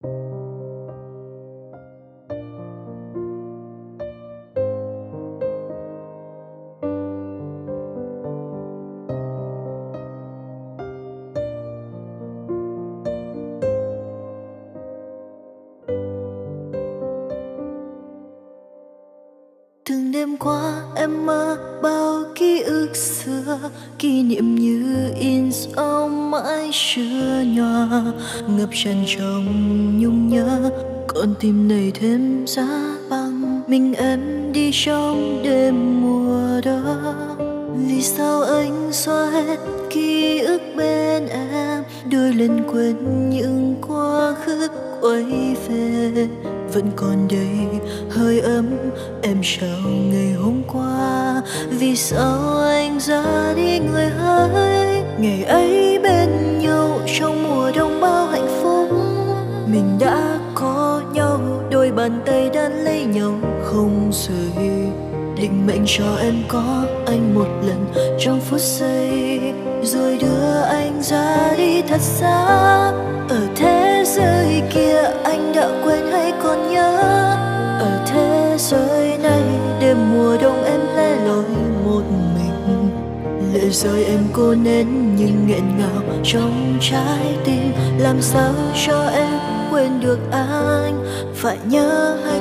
Thank you từng đêm qua em mơ bao ký ức xưa, kỷ niệm như in dấu mãi chưa nhòa. Ngập tràn trong nhung nhớ con tim này thêm giá băng mình em đi trong đêm mùa đó. Vì sao anh xóa hết ký ức bên em, đôi lần quên những quá khứ quay về? Vẫn còn đây. Hơi ấm, em chào ngày hôm qua. Vì sao anh ra đi người hỡi? Ngày ấy bên nhau trong mùa đông bao hạnh phúc. Mình đã có nhau, đôi bàn tay đan lấy nhau. Không rời định mệnh cho em có anh một lần trong phút giây. Rồi đưa anh ra đi thật xa. Ở thế giới kia, anh đã quên hay còn nhớ? Ở thế giới này, đêm mùa đông em lẻ loi một mình. Lệ rơi em cô nén nhưng nghẹn ngào trong trái tim. Làm sao cho em quên được anh? Phải nhớ hay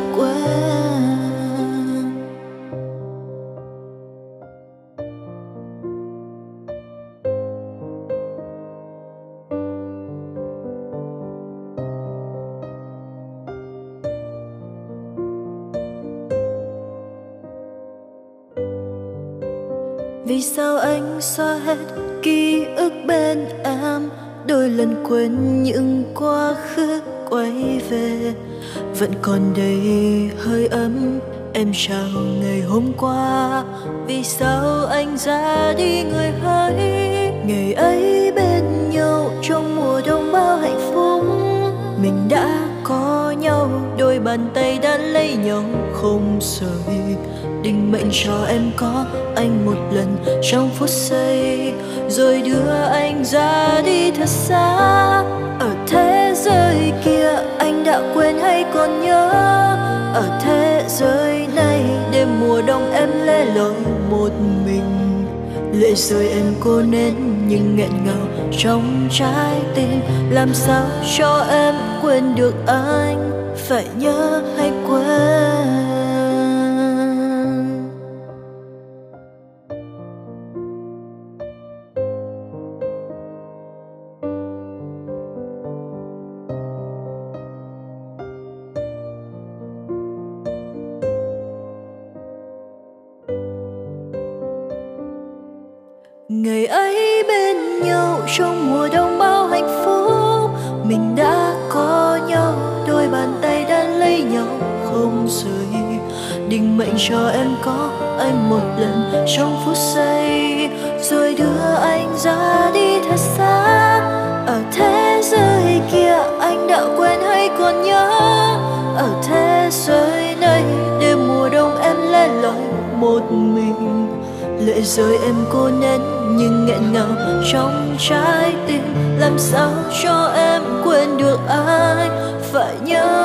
vì sao anh xóa hết ký ức bên em? Đôi lần quên những quá khứ quay về. Vẫn còn đầy hơi ấm, em chào ngày hôm qua. Vì sao anh ra đi, người hỡi? Bàn tay đã lấy nhau không rời. Định mệnh cho em có anh một lần trong phút giây. Rồi đưa anh ra đi thật xa. Ở thế giới kia anh đã quên hay còn nhớ. Ở thế giới này đêm mùa đông em lẻ loi một mình. Lệ rơi em cô nên nhưng nghẹn ngào trong trái tim. Làm sao cho em quên được anh? Phải nhớ hay quên? Ngày ấy bên nhau trong mùa đông bao hạnh phúc, mình đã không rời định mệnh cho em có anh một lần trong phút giây. Rồi đưa anh ra đi thật xa. Ở thế giới kia anh đã quên hay còn nhớ. Ở thế giới này đêm mùa đông em lẻ loi một mình. Lệ rơi em cô nén nhưng nghẹn ngào trong trái tim. Làm sao cho em quên được anh phải nhớ